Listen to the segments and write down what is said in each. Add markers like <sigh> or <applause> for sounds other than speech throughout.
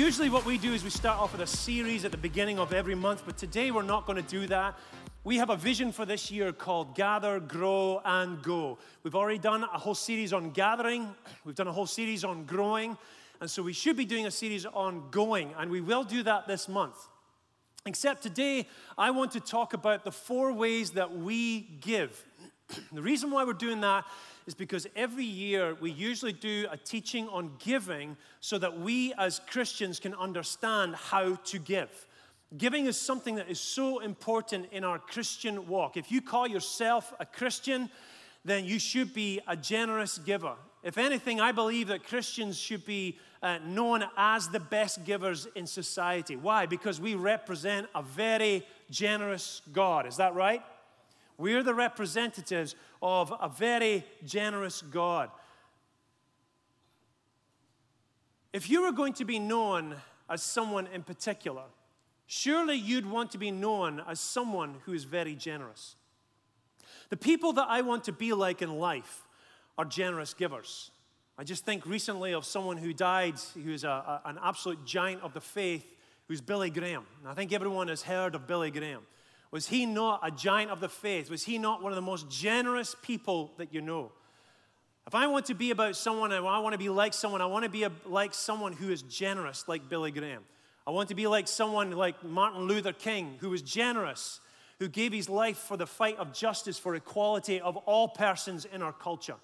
Usually, what we do is we start off with a series at the beginning of every month, but today we're not going to do that. We have a vision for this year called Gather, Grow, and Go. We've already done a whole series on gathering, we've done a whole series on growing, and so we should be doing a series on going, and we will do that this month. Except today, I want to talk about the four ways that we give. <clears throat> the reason why we're doing that is because every year we usually do a teaching on giving so that we as Christians can understand how to give. Giving is something that is so important in our Christian walk. If you call yourself a Christian, then you should be a generous giver. If anything, I believe that Christians should be uh, known as the best givers in society. Why? Because we represent a very generous God. Is that right? We're the representatives of a very generous God. If you were going to be known as someone in particular, surely you'd want to be known as someone who is very generous. The people that I want to be like in life are generous givers. I just think recently of someone who died, who's a, a, an absolute giant of the faith, who's Billy Graham. And I think everyone has heard of Billy Graham. Was he not a giant of the faith? Was he not one of the most generous people that you know? If I want to be about someone, I want to be like someone, I want to be a, like someone who is generous, like Billy Graham. I want to be like someone like Martin Luther King, who was generous, who gave his life for the fight of justice, for equality of all persons in our culture.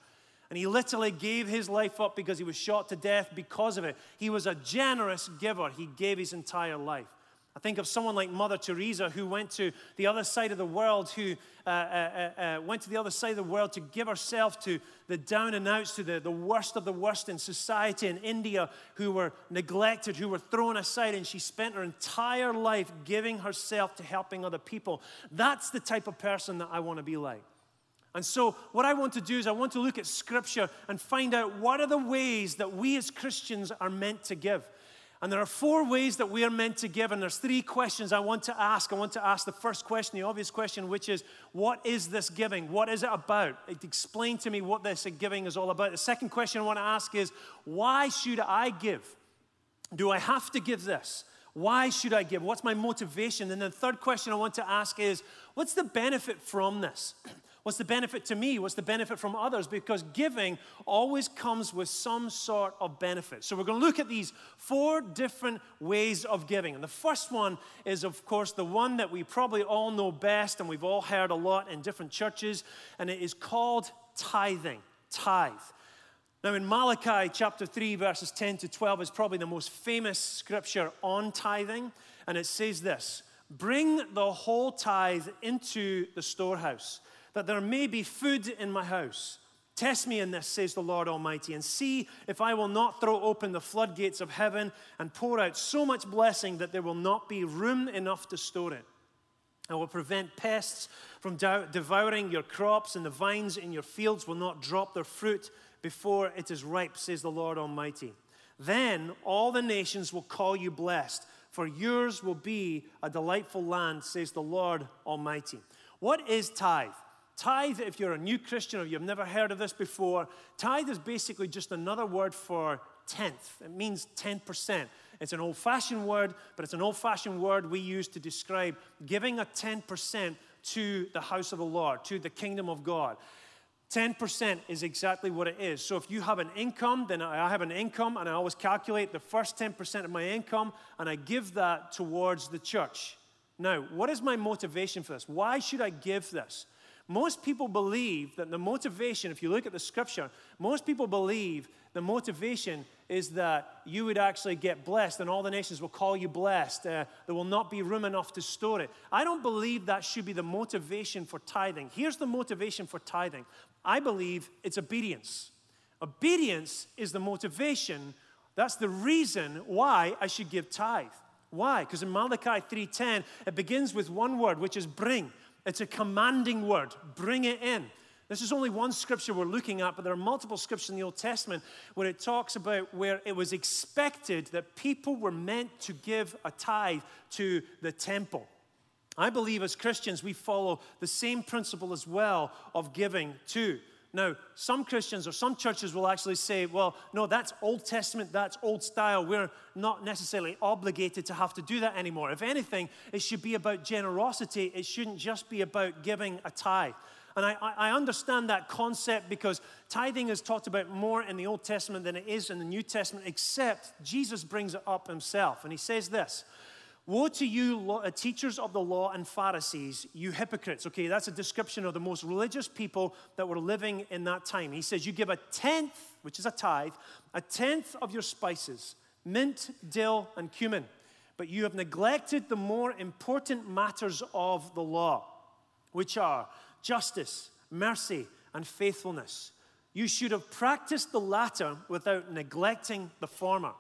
And he literally gave his life up because he was shot to death because of it. He was a generous giver, he gave his entire life. I think of someone like Mother Teresa who went to the other side of the world, who uh, uh, uh, uh, went to the other side of the world to give herself to the down and outs, to the, the worst of the worst in society in India who were neglected, who were thrown aside, and she spent her entire life giving herself to helping other people. That's the type of person that I want to be like. And so, what I want to do is, I want to look at Scripture and find out what are the ways that we as Christians are meant to give. And there are four ways that we are meant to give, and there's three questions I want to ask. I want to ask the first question, the obvious question, which is, What is this giving? What is it about? Explain to me what this giving is all about. The second question I want to ask is, Why should I give? Do I have to give this? Why should I give? What's my motivation? And the third question I want to ask is, What's the benefit from this? What's the benefit to me? What's the benefit from others? Because giving always comes with some sort of benefit. So we're going to look at these four different ways of giving. And the first one is, of course, the one that we probably all know best and we've all heard a lot in different churches, and it is called tithing. Tithe. Now, in Malachi chapter 3, verses 10 to 12, is probably the most famous scripture on tithing, and it says this Bring the whole tithe into the storehouse that there may be food in my house. Test me in this, says the Lord Almighty, and see if I will not throw open the floodgates of heaven and pour out so much blessing that there will not be room enough to store it. I will prevent pests from devouring your crops, and the vines in your fields will not drop their fruit before it is ripe, says the Lord Almighty. Then all the nations will call you blessed, for yours will be a delightful land, says the Lord Almighty. What is tithe? Tithe, if you're a new Christian or you've never heard of this before, tithe is basically just another word for tenth. It means 10%. It's an old fashioned word, but it's an old fashioned word we use to describe giving a 10% to the house of the Lord, to the kingdom of God. 10% is exactly what it is. So if you have an income, then I have an income, and I always calculate the first 10% of my income, and I give that towards the church. Now, what is my motivation for this? Why should I give this? Most people believe that the motivation, if you look at the scripture, most people believe the motivation is that you would actually get blessed and all the nations will call you blessed. Uh, there will not be room enough to store it. I don't believe that should be the motivation for tithing. Here's the motivation for tithing I believe it's obedience. Obedience is the motivation. That's the reason why I should give tithe. Why? Because in Malachi 3:10 it begins with one word which is bring. It's a commanding word. Bring it in. This is only one scripture we're looking at, but there are multiple scriptures in the Old Testament where it talks about where it was expected that people were meant to give a tithe to the temple. I believe as Christians we follow the same principle as well of giving to Now, some Christians or some churches will actually say, well, no, that's Old Testament, that's old style. We're not necessarily obligated to have to do that anymore. If anything, it should be about generosity, it shouldn't just be about giving a tithe. And I, I, understand that concept because tithing is talked about more in the Old Testament than it is in the New Testament, except Jesus brings it up himself. And he says this Woe to you, uh, teachers of the law and Pharisees, you hypocrites. Okay, that's a description of the most religious people that were living in that time. He says, You give a tenth, which is a tithe, a tenth of your spices, mint, dill, and cumin, but you have neglected the more important matters of the law, which are justice, mercy, and faithfulness. You should have practiced the latter without neglecting the former.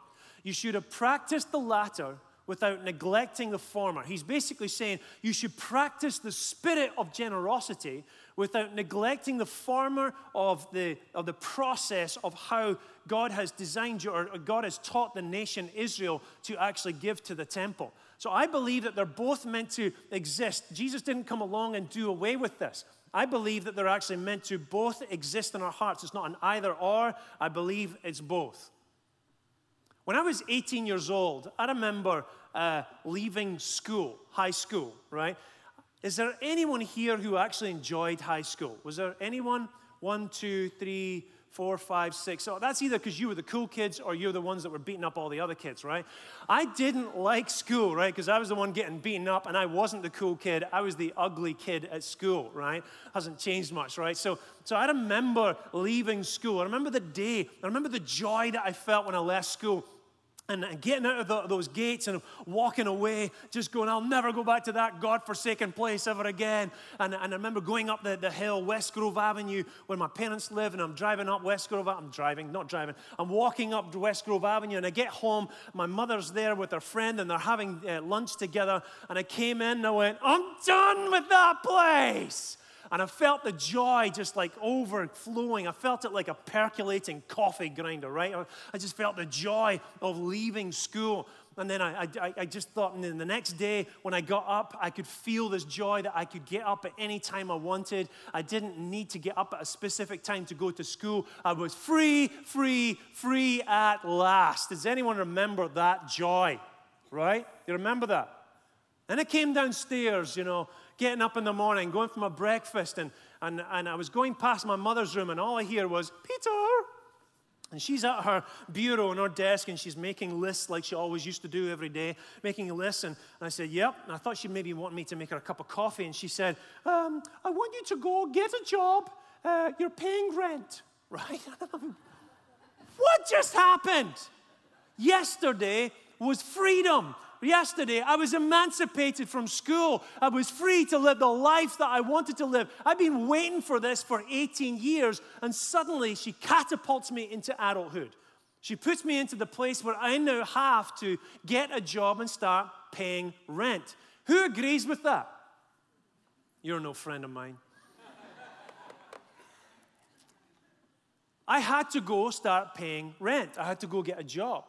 You should have practiced the latter without neglecting the former. He's basically saying you should practice the spirit of generosity without neglecting the former of the, of the process of how God has designed you or God has taught the nation Israel to actually give to the temple. So I believe that they're both meant to exist. Jesus didn't come along and do away with this. I believe that they're actually meant to both exist in our hearts. It's not an either or, I believe it's both. When I was 18 years old, I remember uh, leaving school, high school, right? Is there anyone here who actually enjoyed high school? Was there anyone? One, two, three, four, five, six. So that's either because you were the cool kids or you're the ones that were beating up all the other kids, right? I didn't like school, right? Because I was the one getting beaten up and I wasn't the cool kid. I was the ugly kid at school, right? Hasn't changed much, right? So, so I remember leaving school. I remember the day. I remember the joy that I felt when I left school and getting out of the, those gates and walking away, just going, I'll never go back to that God-forsaken place ever again. And, and I remember going up the, the hill, West Grove Avenue, where my parents live, and I'm driving up West Grove. I'm driving, not driving. I'm walking up West Grove Avenue, and I get home. My mother's there with her friend, and they're having uh, lunch together. And I came in, and I went, I'm done with that place. And I felt the joy just like overflowing. I felt it like a percolating coffee grinder, right? I just felt the joy of leaving school. And then I, I, I just thought, and then the next day when I got up, I could feel this joy that I could get up at any time I wanted. I didn't need to get up at a specific time to go to school. I was free, free, free at last. Does anyone remember that joy? Right? You remember that? And I came downstairs, you know, getting up in the morning, going for my breakfast, and, and, and I was going past my mother's room, and all I hear was, Peter! And she's at her bureau on her desk and she's making lists like she always used to do every day, making lists. And, and I said, Yep. And I thought she maybe want me to make her a cup of coffee. And she said, um, I want you to go get a job. Uh, you're paying rent, <laughs> right? <laughs> what just happened? Yesterday was freedom. Yesterday, I was emancipated from school. I was free to live the life that I wanted to live. I've been waiting for this for 18 years, and suddenly she catapults me into adulthood. She puts me into the place where I now have to get a job and start paying rent. Who agrees with that? You're no friend of mine. I had to go start paying rent. I had to go get a job.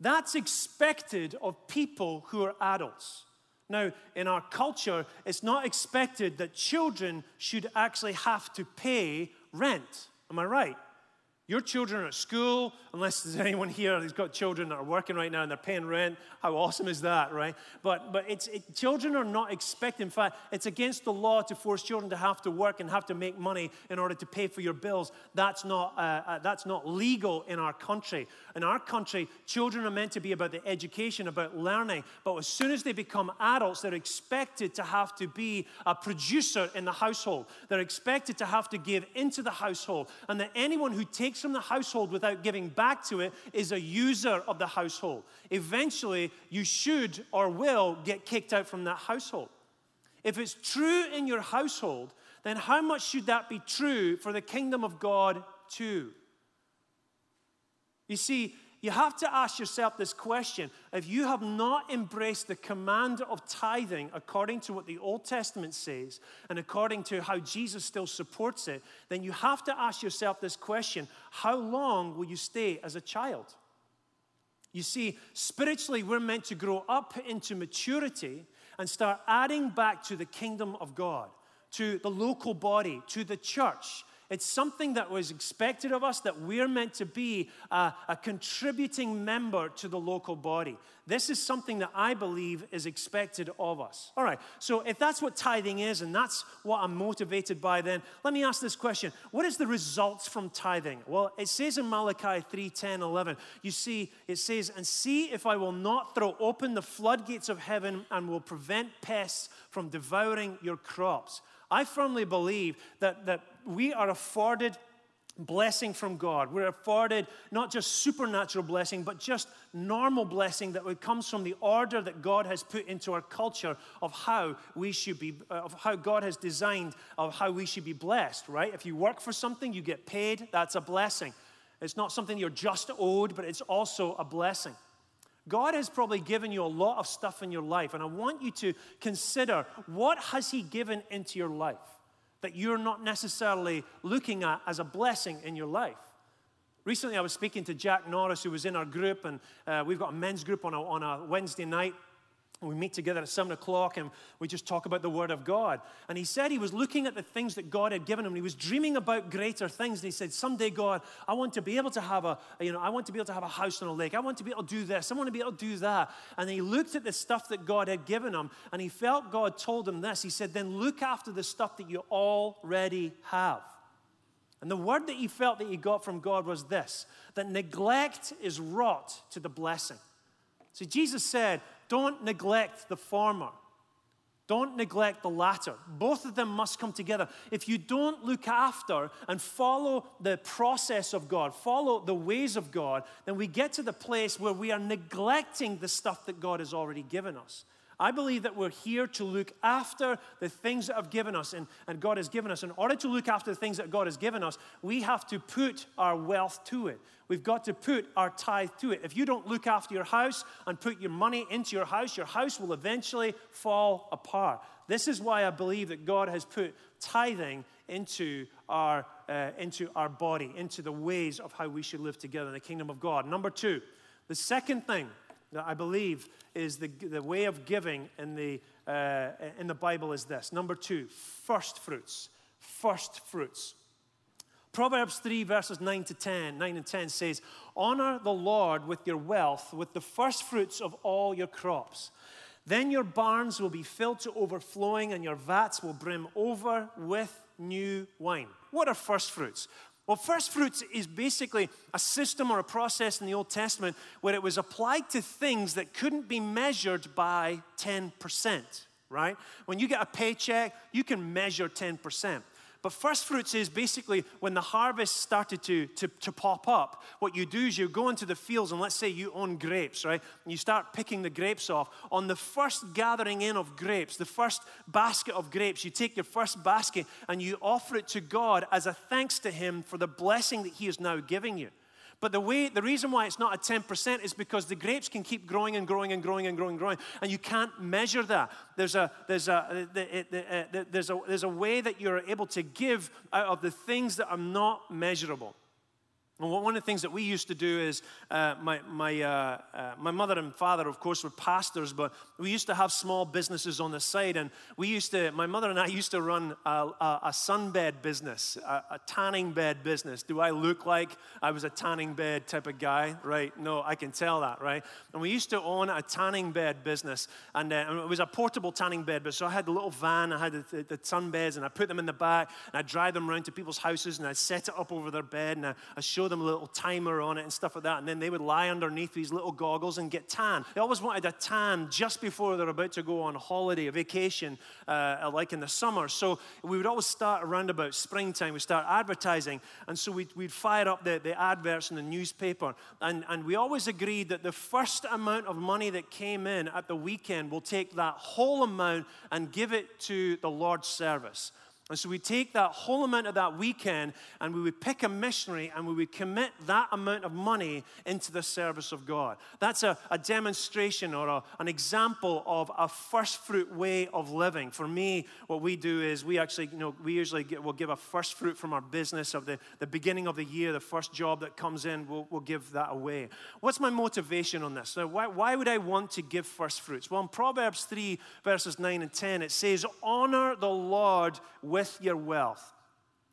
That's expected of people who are adults. Now, in our culture, it's not expected that children should actually have to pay rent. Am I right? Your children are at school, unless there's anyone here who's got children that are working right now and they're paying rent. How awesome is that, right? But, but it's, it, children are not expected. In fact, it's against the law to force children to have to work and have to make money in order to pay for your bills. That's not, uh, uh, that's not legal in our country. In our country, children are meant to be about the education, about learning. But as soon as they become adults, they're expected to have to be a producer in the household. They're expected to have to give into the household. And that anyone who takes takes from the household without giving back to it is a user of the household. Eventually, you should or will get kicked out from that household. If it's true in your household, then how much should that be true for the kingdom of God too? You see, you have to ask yourself this question. If you have not embraced the command of tithing according to what the Old Testament says and according to how Jesus still supports it, then you have to ask yourself this question How long will you stay as a child? You see, spiritually, we're meant to grow up into maturity and start adding back to the kingdom of God, to the local body, to the church It's something that was expected of us that we're meant to be a, a, contributing member to the local body. This is something that I believe is expected of us. All right, so if that's what tithing is and that's what I'm motivated by, then let me ask this question What is the results from tithing? Well, it says in Malachi 3 10, 11, you see, it says, And see if I will not throw open the floodgates of heaven and will prevent pests from devouring your crops. I firmly believe that, that we are afforded blessing from God. We're afforded not just supernatural blessing, but just normal blessing that comes from the order that God has put into our culture of how we should be, uh, of how God has designed of how we should be blessed, right? If you work for something, you get paid, that's a blessing. It's not something you're just owed, but it's also a blessing. God has probably given you a lot of stuff in your life, and I want you to consider what has He given into your life that you're not necessarily looking at as a blessing in your life. Recently, I was speaking to Jack Norris, who was in our group, and uh, we've got a men's group on a, on a Wednesday night. We meet together at seven o'clock and we just talk about the Word of God. And he said he was looking at the things that God had given him. He was dreaming about greater things. And he said, Someday, God, I want to be able to have a, you know, I want to be able to have a house on a lake. I want to be able to do this. I want to be able to do that. And he looked at the stuff that God had given him and he felt God told him this. He said, Then look after the stuff that you already have. And the word that he felt that he got from God was this that neglect is wrought to the blessing. See, Jesus said, don't neglect the former. Don't neglect the latter. Both of them must come together. If you don't look after and follow the process of God, follow the ways of God, then we get to the place where we are neglecting the stuff that God has already given us. I believe that we're here to look after the things that have given us and, and God has given us. In order to look after the things that God has given us, we have to put our wealth to it. We've got to put our tithe to it. If you don't look after your house and put your money into your house, your house will eventually fall apart. This is why I believe that God has put tithing into our, uh, into our body, into the ways of how we should live together in the kingdom of God. Number two, the second thing that I believe is the, the way of giving in the, uh, in the Bible is this. Number two, first fruits. First fruits. Proverbs 3, verses 9 to 10, 9 and 10 says, Honor the Lord with your wealth, with the first fruits of all your crops. Then your barns will be filled to overflowing, and your vats will brim over with new wine. What are first fruits? Well, first fruits is basically a system or a process in the Old Testament where it was applied to things that couldn't be measured by 10%, right? When you get a paycheck, you can measure 10%. But first fruits is basically when the harvest started to, to, to pop up, what you do is you go into the fields and let's say you own grapes, right? And you start picking the grapes off. On the first gathering in of grapes, the first basket of grapes, you take your first basket and you offer it to God as a thanks to Him for the blessing that He is now giving you. But the way, the reason why it's not a 10% is because the grapes can keep growing and growing and growing and growing and growing, and you can't measure that. There's a, there's a, uh, there's a, there's a way that you're able to give out of the things that are not measurable. And one of the things that we used to do is uh, my, my, uh, uh, my mother and father, of course, were pastors, but we used to have small businesses on the side. And we used to, my mother and I used to run a, a, a sunbed business, a, a, tanning bed business. Do I look like I was a tanning bed type of guy? Right? No, I can tell that, right? And we used to own a tanning bed business. And, uh, and it was a portable tanning bed. But so I had the little van, I had the, the, the sunbeds, and I put them in the back, and I'd drive them around to people's houses, and I'd set it up over their bed, and I, I showed show them a little timer on it and stuff like that. And then they would lie underneath these little goggles and get tan. They always wanted a tan just before they're about to go on holiday, a vacation, uh, like in the summer. So we would always start around about springtime. We start advertising. And so we'd, we'd fire up the, the adverts in the newspaper. And, and we always agreed that the first amount of money that came in at the weekend, we'll take that whole amount and give it to the Lord's service. And so we take that whole amount of that weekend and we would pick a missionary and we would commit that amount of money into the service of God. That's a, a demonstration or a, an example of a first fruit way of living. For me, what we do is we actually, you know, we usually get, we'll give a first fruit from our business of the, the beginning of the year, the first job that comes in, we'll, we'll give that away. What's my motivation on this? So why, why would I want to give first fruits? Well, in Proverbs 3, verses 9 and 10, it says, Honor the Lord with your wealth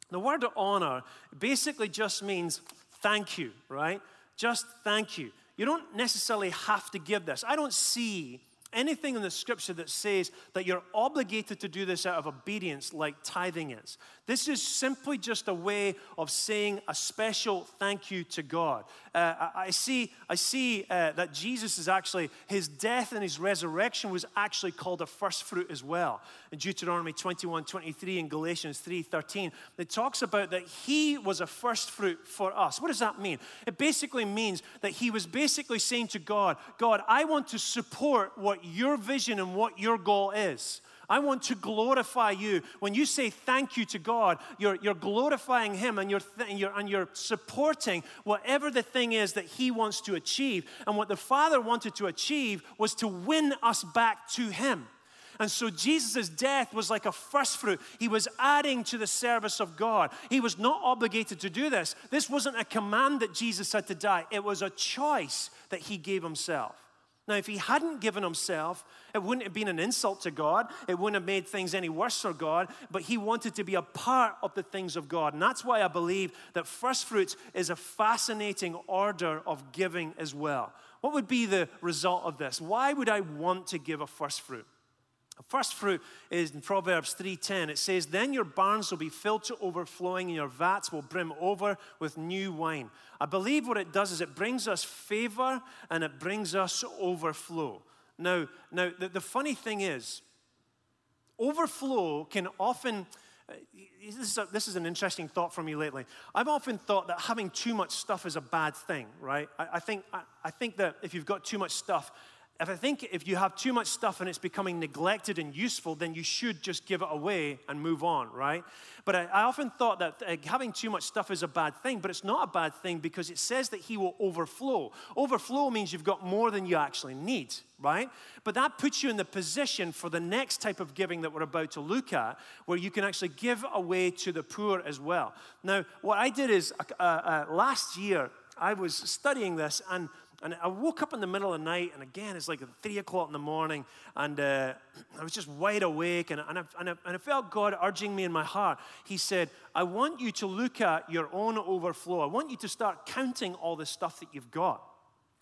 The word honor basically just means thank you, right? Just thank you. You don't necessarily have to give this. I don't see anything in the scripture that says that you're obligated to do this out of obedience like tithing is. This is simply just a way of saying a special thank you to God. Uh, I, see, I see uh, that Jesus is actually, his death and his resurrection was actually called a first fruit as well. In Deuteronomy 21 23 and Galatians 3 13, it talks about that he was a first fruit for us. What does that mean? It basically means that he was basically saying to God, God, I want to support what your vision and what your goal is. I want to glorify you. When you say thank you to God, you're, you're glorifying Him and you're, th- and, you're, and you're supporting whatever the thing is that He wants to achieve. And what the Father wanted to achieve was to win us back to Him. And so Jesus' death was like a first fruit. He was adding to the service of God. He was not obligated to do this. This wasn't a command that Jesus had to die, it was a choice that he gave himself. Now, if he hadn't given himself, it wouldn't have been an insult to God. It wouldn't have made things any worse for God, but he wanted to be a part of the things of God. And that's why I believe that first fruits is a fascinating order of giving as well. What would be the result of this? Why would I want to give a first fruit? First fruit is in Proverbs 3:10. It says, "Then your barns will be filled to overflowing and your vats will brim over with new wine." I believe what it does is it brings us favor and it brings us overflow. Now, now the, the funny thing is, overflow can often uh, this is, a, this is, an interesting thought for me lately. I've often thought that having too much stuff is a bad thing, right? I, I think, I, I, think that if you've got too much stuff, if I think if you have too much stuff and it's becoming neglected and useful, then you should just give it away and move on, right? But I, I often thought that uh, having too much stuff is a bad thing, but it's not a bad thing because it says that He will overflow. Overflow means you've got more than you actually need, right? But that puts you in the position for the next type of giving that we're about to look at, where you can actually give away to the poor as well. Now, what I did is uh, uh, last year, I was studying this and and I woke up in the middle of the night, and again, it's like three o'clock in the morning, and uh, <clears throat> I was just wide awake, and, and, I, and, I, and I felt God urging me in my heart. He said, I want you to look at your own overflow. I want you to start counting all the stuff that you've got.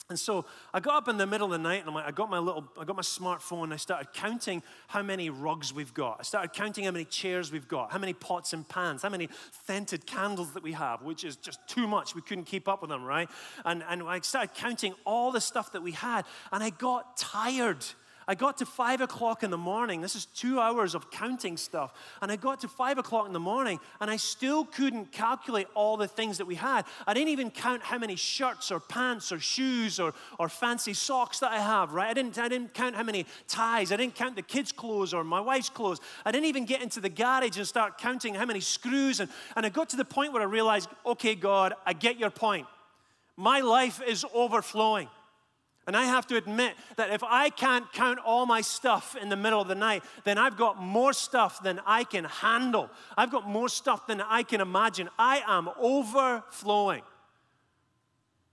And so I got up in the middle of the night and i got my little, I got my smartphone and I started counting how many rugs we've got. I started counting how many chairs we've got, how many pots and pans, how many scented candles that we have, which is just too much. We couldn't keep up with them, right? And, and I started counting all the stuff that we had and I got tired. I got to five o'clock in the morning. This is two hours of counting stuff. And I got to five o'clock in the morning and I still couldn't calculate all the things that we had. I didn't even count how many shirts or pants or shoes or, or fancy socks that I have, right? I didn't, I didn't count how many ties. I didn't count the kids' clothes or my wife's clothes. I didn't even get into the garage and start counting how many screws. And, and I got to the point where I realized, okay, God, I get your point. My life is overflowing. And I have to admit that if I can't count all my stuff in the middle of the night, then I've got more stuff than I can handle. I've got more stuff than I can imagine. I am overflowing.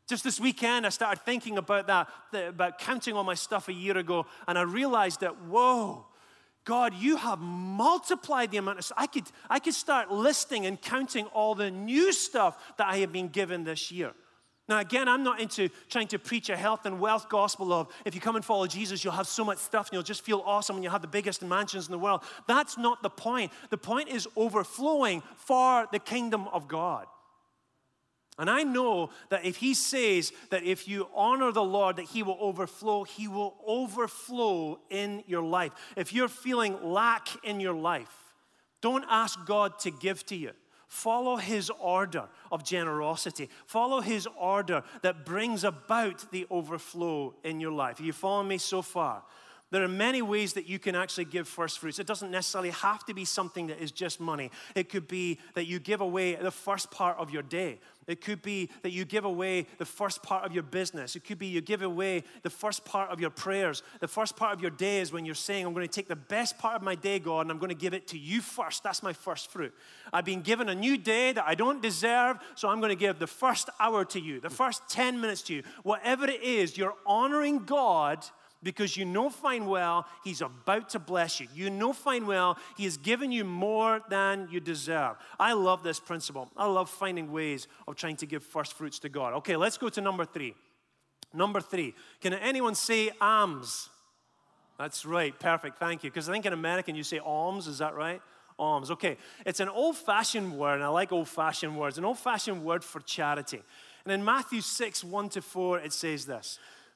Just this weekend, I started thinking about that, about counting all my stuff a year ago, and I realized that, whoa, God, you have multiplied the amount of stuff. I could, I could start listing and counting all the new stuff that I have been given this year. Now, again, I'm not into trying to preach a health and wealth gospel of if you come and follow Jesus, you'll have so much stuff and you'll just feel awesome and you'll have the biggest mansions in the world. That's not the point. The point is overflowing for the kingdom of God. And I know that if he says that if you honor the Lord, that he will overflow, he will overflow in your life. If you're feeling lack in your life, don't ask God to give to you. Follow his order of generosity. Follow his order that brings about the overflow in your life. Are you following me so far? There are many ways that you can actually give first fruits. It doesn't necessarily have to be something that is just money. It could be that you give away the first part of your day. It could be that you give away the first part of your business. It could be you give away the first part of your prayers. The first part of your day is when you're saying, I'm going to take the best part of my day, God, and I'm going to give it to you first. That's my first fruit. I've been given a new day that I don't deserve, so I'm going to give the first hour to you, the first 10 minutes to you. Whatever it is, you're honoring God because you know fine well He's about to bless you. You know fine well He has given you more than you deserve. I love this principle. I love finding ways of trying to give first fruits to God. Okay, let's go to number three. Number three. Can anyone say alms? That's right. Perfect. Thank you. Because I think in American you say alms. Is that right? Alms. Okay. It's an old fashioned word, and I like old fashioned words, an old fashioned word for charity. And in Matthew 6, 1 to 4, it says this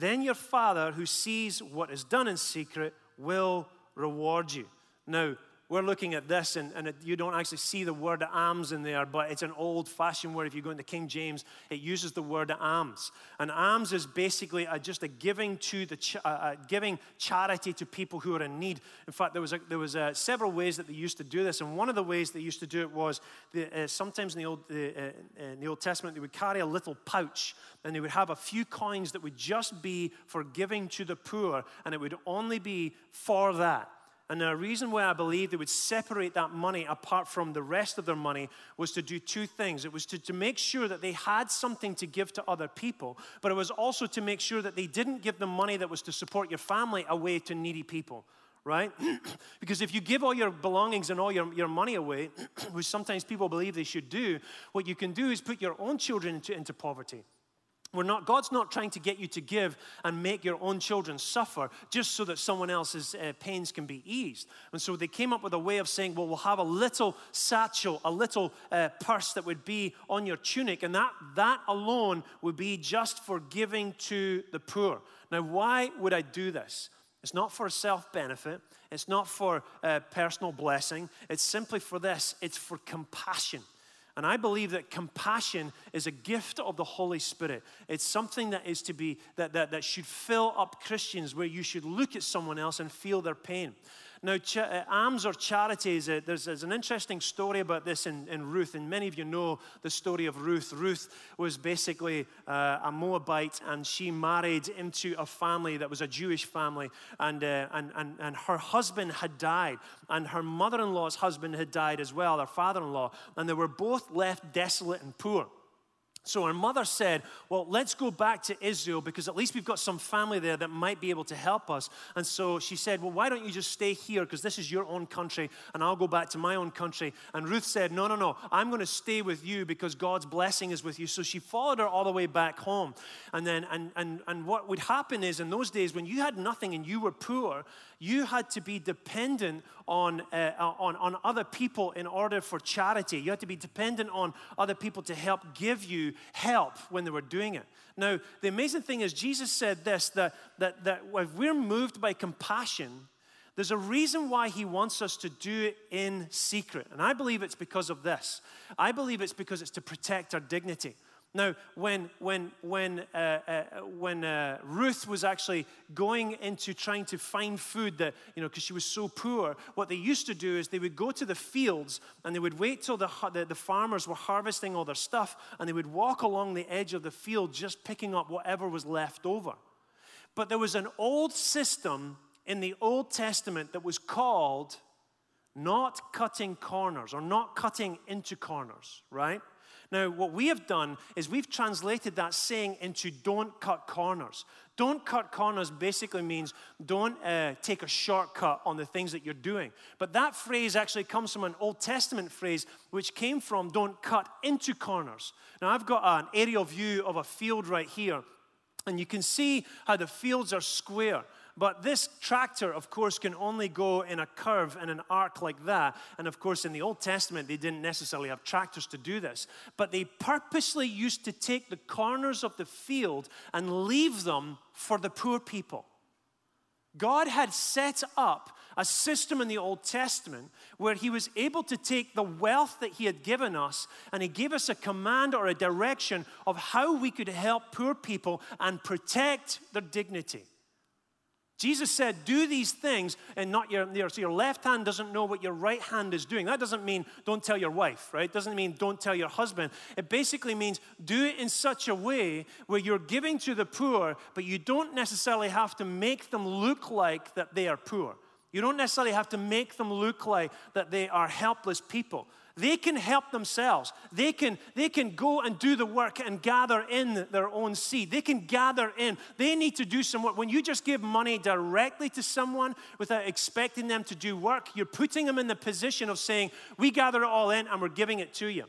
Then your Father, who sees what is done in secret, will reward you. Now, we're looking at this, and, and it, you don't actually see the word alms in there, but it's an old fashioned word. If you go into King James, it uses the word alms. And alms is basically a, just a giving to the ch- uh, giving charity to people who are in need. In fact, there was, a, there was a, several ways that they used to do this, and one of the ways they used to do it was the, uh, sometimes in the, old, uh, in the Old Testament, they would carry a little pouch, and they would have a few coins that would just be for giving to the poor, and it would only be for that. And the reason why I believe they would separate that money apart from the rest of their money was to do two things. It was to, to make sure that they had something to give to other people, but it was also to make sure that they didn't give the money that was to support your family away to needy people right? <clears throat> because if you give all your belongings and all your, your money away, <clears throat> which sometimes people believe they should do, what you can do is put your own children into, into poverty. We're not, God's not trying to get you to give and make your own children suffer just so that someone else's uh, pains can be eased. And so they came up with a way of saying, well, we'll have a little satchel, a little uh, purse that would be on your tunic, and that, that alone would be just for giving to the poor. Now, why would I do this? It's not for self benefit, it's not for uh, personal blessing, it's simply for this it's for compassion. And I believe that compassion is a gift of the Holy Spirit. It's something that is to be, that, that, that should fill up Christians where you should look at someone else and feel their pain. Now, ch- uh, alms or charities, uh, there's, there's, an interesting story about this in, in, Ruth, and many of you know the story of Ruth. Ruth was basically uh, a Moabite, and she married into a family that was a Jewish family, and, uh, and, and, and her husband had died, and her mother in law's husband had died as well, her father in law, and they were both left desolate and poor. So her mother said, Well, let's go back to Israel because at least we've got some family there that might be able to help us. And so she said, Well, why don't you just stay here because this is your own country and I'll go back to my own country. And Ruth said, No, no, no, I'm going to stay with you because God's blessing is with you. So she followed her all the way back home. And then, and, and, and what would happen is in those days when you had nothing and you were poor, you had to be dependent on, uh, on, on other people in order for charity. You had to be dependent on other people to help give you help when they were doing it. Now, the amazing thing is, Jesus said this that, that, that if we're moved by compassion, there's a reason why he wants us to do it in secret. And I believe it's because of this. I believe it's because it's to protect our dignity. Now, when, when, when, uh, uh, when uh, Ruth was actually going into trying to find food that, you know, because she was so poor, what they used to do is they would go to the fields and they would wait till the, the, the farmers were harvesting all their stuff and they would walk along the edge of the field just picking up whatever was left over. But there was an old system in the Old Testament that was called not cutting corners or not cutting into corners, right? Now, what we have done is we've translated that saying into don't cut corners. Don't cut corners basically means don't uh, take a shortcut on the things that you're doing. But that phrase actually comes from an Old Testament phrase which came from don't cut into corners. Now, I've got an aerial view of a field right here, and you can see how the fields are square. But this tractor, of course, can only go in a curve and an arc like that. And of course, in the Old Testament, they didn't necessarily have tractors to do this. But they purposely used to take the corners of the field and leave them for the poor people. God had set up a system in the Old Testament where He was able to take the wealth that He had given us and He gave us a command or a direction of how we could help poor people and protect their dignity. Jesus said, Do these things, and not your, your, so your left hand doesn't know what your right hand is doing. That doesn't mean don't tell your wife, right? It doesn't mean don't tell your husband. It basically means do it in such a way where you're giving to the poor, but you don't necessarily have to make them look like that they are poor. You don't necessarily have to make them look like that they are helpless people. They can help themselves. They can, they can go and do the work and gather in their own seed. They can gather in. They need to do some work. When you just give money directly to someone without expecting them to do work, you're putting them in the position of saying, We gather it all in and we're giving it to you.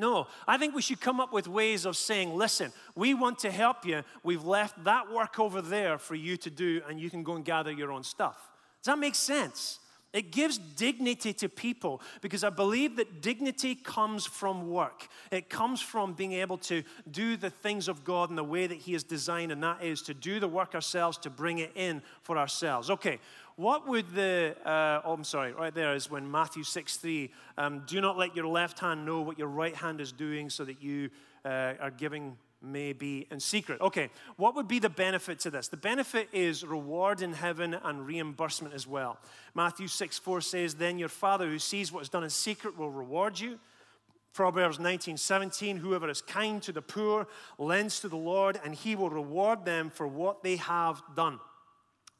No, I think we should come up with ways of saying, listen, we want to help you. We've left that work over there for you to do, and you can go and gather your own stuff. Does that make sense? It gives dignity to people because I believe that dignity comes from work. It comes from being able to do the things of God in the way that He has designed, and that is to do the work ourselves, to bring it in for ourselves. Okay, what would the, uh, oh, I'm sorry, right there is when Matthew 6 3, um, do not let your left hand know what your right hand is doing so that you uh, are giving may be in secret. Okay, what would be the benefit to this? The benefit is reward in heaven and reimbursement as well. Matthew 6 4 says, Then your Father who sees what is done in secret will reward you. Proverbs 19 17, whoever is kind to the poor lends to the Lord, and he will reward them for what they have done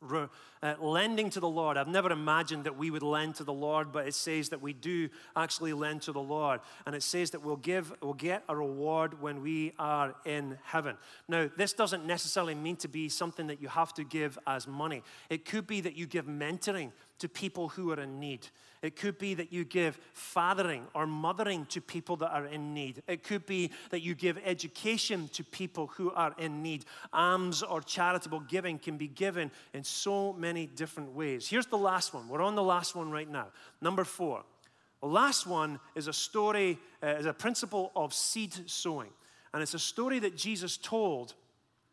uh, lending to the Lord. I've never imagined that we would lend to the Lord, but it says that we do actually lend to the Lord. And it says that we'll give, we'll get a reward when we are in heaven. Now, this doesn't necessarily mean to be something that you have to give as money. It could be that you give mentoring to people who are in need. It could be that you give fathering or mothering to people that are in need. It could be that you give education to people who are in need. Alms or charitable giving can be given in so many different ways. Here's the last one. We're on the last one right now. Number four. The last one is a story, uh, is a principle of seed sowing. And it's a story that Jesus told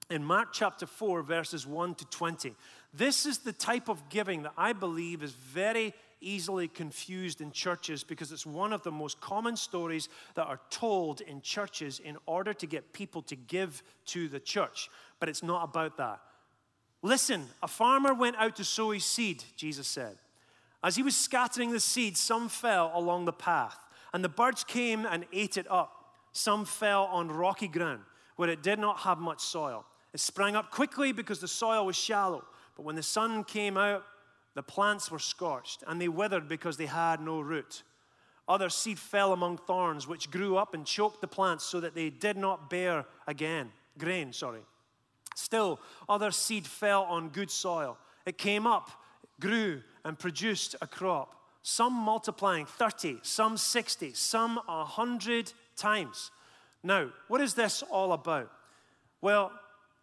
in Mark chapter 4, verses 1 to 20. This is the type of giving that I believe is very easily confused in churches because it's one of the most common stories that are told in churches in order to get people to give to the church. But it's not about that. Listen, a farmer went out to sow his seed, Jesus said. As he was scattering the seed, some fell along the path, and the birds came and ate it up. Some fell on rocky ground where it did not have much soil. It sprang up quickly because the soil was shallow. But when the sun came out, the plants were scorched, and they withered because they had no root. Other seed fell among thorns, which grew up and choked the plants so that they did not bear again. Grain, sorry. Still, other seed fell on good soil. It came up, grew, and produced a crop. Some multiplying 30, some 60, some 100 times. Now, what is this all about? Well,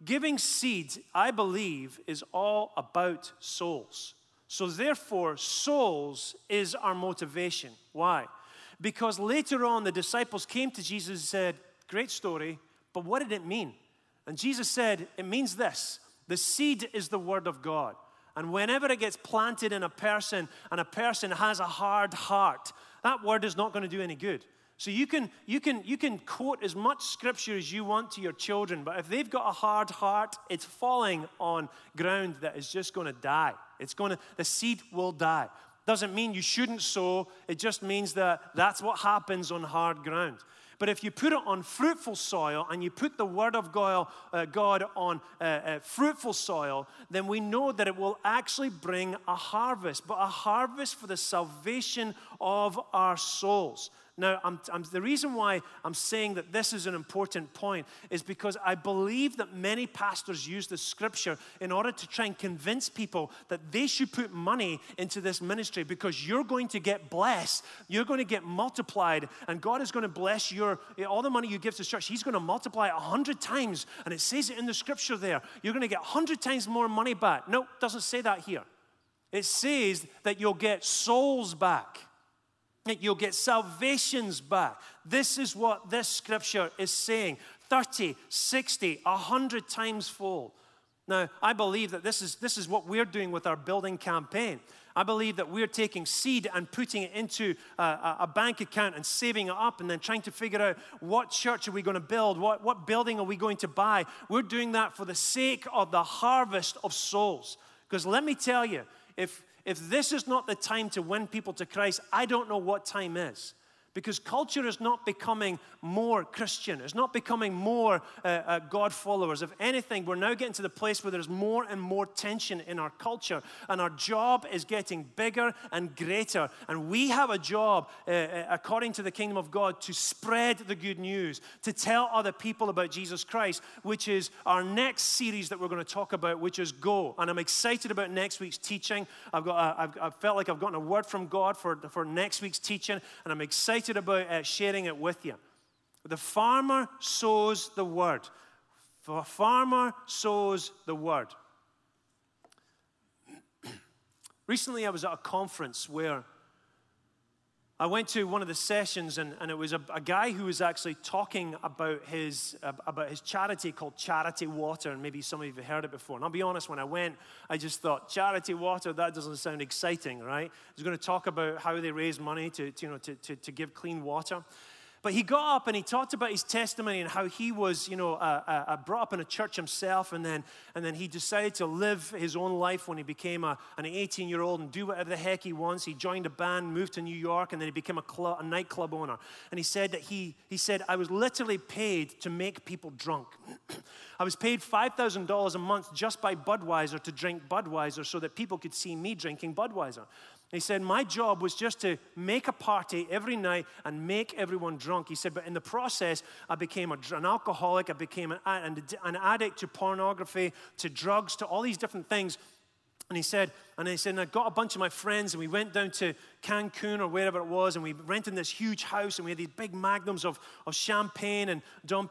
Giving seeds, I believe, is all about souls. So, therefore, souls is our motivation. Why? Because later on, the disciples came to Jesus and said, Great story, but what did it mean? And Jesus said, It means this the seed is the word of God. And whenever it gets planted in a person and a person has a hard heart, that word is not going to do any good. So you can, you, can, you can quote as much scripture as you want to your children, but if they've got a hard heart, it's falling on ground that is just going to die. It's going to, the seed will die. Doesn't mean you shouldn't sow, it just means that that's what happens on hard ground. But if you put it on fruitful soil and you put the word of God, uh, God on uh, uh, fruitful soil, then we know that it will actually bring a harvest, but a harvest for the salvation of our souls. Now, I'm, I'm, the reason why I'm saying that this is an important point is because I believe that many pastors use the scripture in order to try and convince people that they should put money into this ministry because you're going to get blessed, you're going to get multiplied, and God is going to bless your all the money you give to church. He's going to multiply it a hundred times, and it says it in the scripture there. You're going to get hundred times more money back. No, it doesn't say that here. It says that you'll get souls back you'll get salvations back. This is what this scripture is saying 30, 60, 100 times fold. Now, I believe that this is, this is what we're doing with our building campaign. I believe that we're taking seed and putting it into a, a, bank account and saving it up and then trying to figure out what church are we going to build? What, what building are we going to buy? We're doing that for the sake of the harvest of souls. Because let me tell you, if, if this is not the time to win people to Christ, I don't know what time is because culture is not becoming more Christian. It's not becoming more uh, uh, God followers. If anything, we're now getting to the place where there's more and more tension in our culture, and our job is getting bigger and greater. And we have a job, uh, uh according to the kingdom of God, to spread the good news, to tell other people about Jesus Christ, which is our next series that we're going to talk about, which is Go. And I'm excited about next week's teaching. I've, got I've, I've felt like I've gotten a word from God for, for next week's teaching, and I'm excited excited about uh, sharing it with you. The farmer sows the word. The farmer sows the word. <clears throat> Recently, I was at a conference where I went to one of the sessions, and, and it was a, a guy who was actually talking about his, about his charity called Charity Water. And maybe some of you have heard it before. And I'll be honest, when I went, I just thought, Charity Water, that doesn't sound exciting, right? He's going to talk about how they raise money to, to you know, to, to, to give clean water. But he got up and he talked about his testimony and how he was, you know, uh, uh, uh, brought up in a church himself, and then and then he decided to live his own life when he became a, an 18 year old and do whatever the heck he wants. He joined a band, moved to New York, and then he became a, club, a nightclub owner. And he said that he he said I was literally paid to make people drunk. <clears throat> I was paid $5,000 a month just by Budweiser to drink Budweiser so that people could see me drinking Budweiser. He said, My job was just to make a party every night and make everyone drunk. He said, But in the process, I became a, an alcoholic, I became an, an addict to pornography, to drugs, to all these different things. And he said, and he said, and I got a bunch of my friends, and we went down to Cancun or wherever it was, and we rented this huge house, and we had these big magnums of, of champagne and Dom,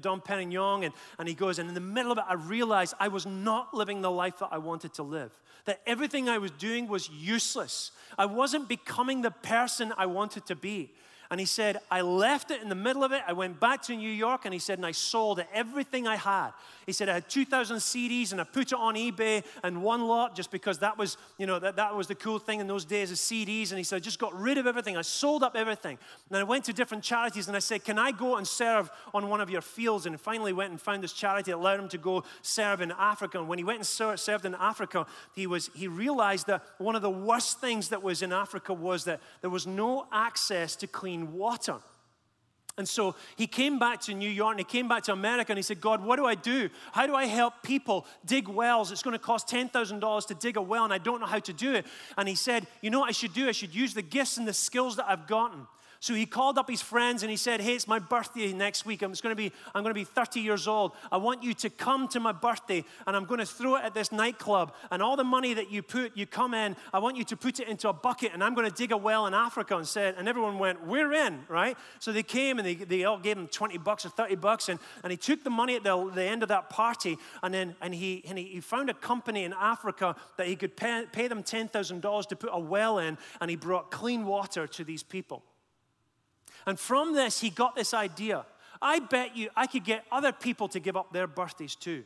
Dom Perignon. And, and he goes, and in the middle of it, I realized I was not living the life that I wanted to live that everything I was doing was useless. I wasn't becoming the person I wanted to be. And he said, I left it in the middle of it. I went back to New York and he said, and I sold everything I had. He said, I had 2,000 CDs and I put it on eBay and one lot just because that was, you know, that, that was the cool thing in those days of CDs. And he said, I just got rid of everything. I sold up everything. And I went to different charities and I said, Can I go and serve on one of your fields? And finally went and found this charity that allowed him to go serve in Africa. And when he went and served in Africa, he, was, he realized that one of the worst things that was in Africa was that there was no access to clean water. And so he came back to New York and he came back to America and he said, God, what do I do? How do I help people dig wells? It's going to cost $10,000 to dig a well and I don't know how to do it. And he said, You know what I should do? I should use the gifts and the skills that I've gotten. So he called up his friends and he said, Hey, it's my birthday next week. I'm going to be, I'm going to be 30 years old. I want you to come to my birthday and I'm going to throw it at this nightclub. And all the money that you put, you come in, I want you to put it into a bucket and I'm going to dig a well in Africa and said, and everyone went, We're in, right? So they came and they, they all gave him 20 bucks or 30 bucks. And, and he took the money at the, the end of that party and then and he, and he, he found a company in Africa that he could pay, pay them $10,000 to put a well in and he brought clean water to these people. And from this, he got this idea. I bet you I could get other people to give up their birthdays too.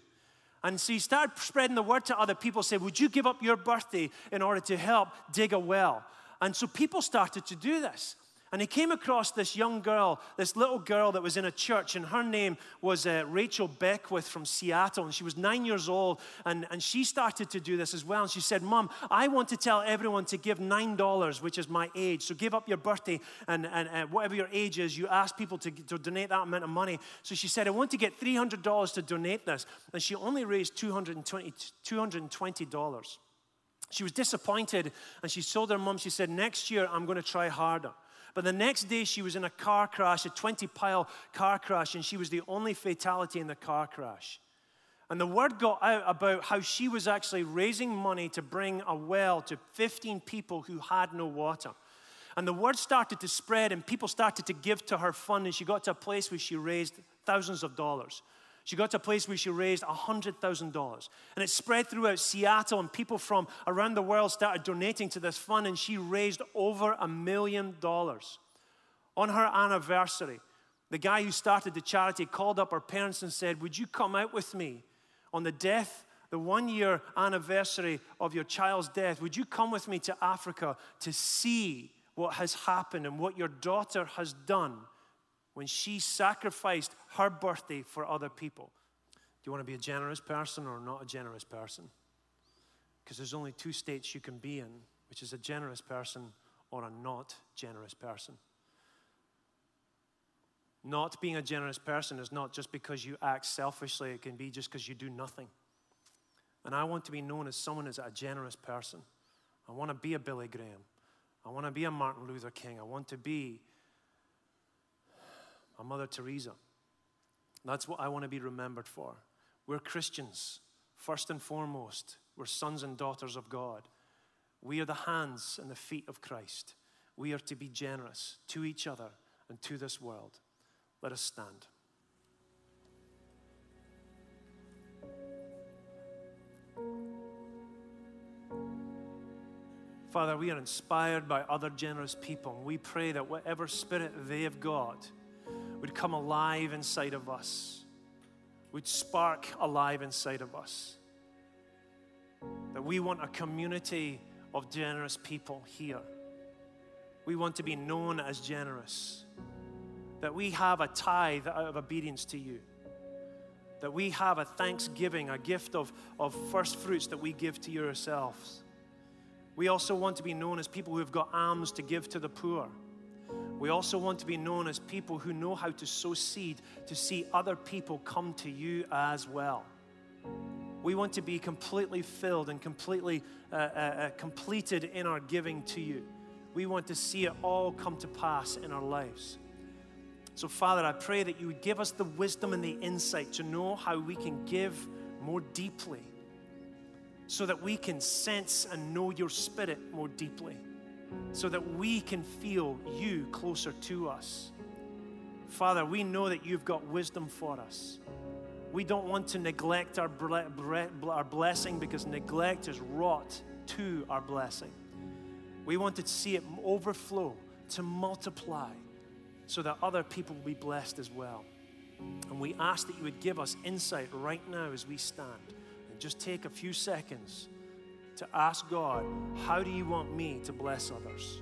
And so he started spreading the word to other people, say, Would you give up your birthday in order to help dig a well? And so people started to do this. And he came across this young girl, this little girl that was in a church, and her name was uh, Rachel Beckwith from Seattle. And she was nine years old, and, and she started to do this as well. And she said, Mom, I want to tell everyone to give $9, which is my age. So give up your birthday, and, and, and whatever your age is, you ask people to, to donate that amount of money. So she said, I want to get $300 to donate this. And she only raised $220. $220. She was disappointed, and she told her mom, she said, Next year, I'm going to try harder. But the next day, she was in a car crash, a 20 pile car crash, and she was the only fatality in the car crash. And the word got out about how she was actually raising money to bring a well to 15 people who had no water. And the word started to spread, and people started to give to her fund, and she got to a place where she raised thousands of dollars. She got to a place where she raised $100,000. And it spread throughout Seattle, and people from around the world started donating to this fund, and she raised over a million dollars. On her anniversary, the guy who started the charity called up her parents and said, Would you come out with me on the death, the one year anniversary of your child's death? Would you come with me to Africa to see what has happened and what your daughter has done? When she sacrificed her birthday for other people. Do you want to be a generous person or not a generous person? Because there's only two states you can be in, which is a generous person or a not generous person. Not being a generous person is not just because you act selfishly, it can be just because you do nothing. And I want to be known as someone who's a generous person. I want to be a Billy Graham. I want to be a Martin Luther King. I want to be a Mother Teresa. That's what I want to be remembered for. We're Christians, first and foremost. We're sons and daughters of God. We are the hands and the feet of Christ. We are to be generous to each other and to this world. Let us stand. Father, we are inspired by other generous people. We pray that whatever spirit they have got would come alive inside of us, would spark alive inside of us. That we want a community of generous people here. We want to be known as generous. That we have a tithe out of obedience to you. That we have a thanksgiving, a gift of, of first fruits that we give to yourselves. We also want to be known as people who have got alms to give to the poor. We also want to be known as people who know how to sow seed to see other people come to you as well. We want to be completely filled and completely uh, uh, uh, completed in our giving to you. We want to see it all come to pass in our lives. So, Father, I pray that you would give us the wisdom and the insight to know how we can give more deeply so that we can sense and know your spirit more deeply, so that we can feel you closer to us. Father, we know that you've got wisdom for us. We don't want to neglect our, our blessing because neglect is wrought to our blessing. We want to see it overflow, to multiply, so that other people will be blessed as well. And we ask that you would give us insight right now as we stand. And just take a few seconds to ask God, how do you want me to bless others?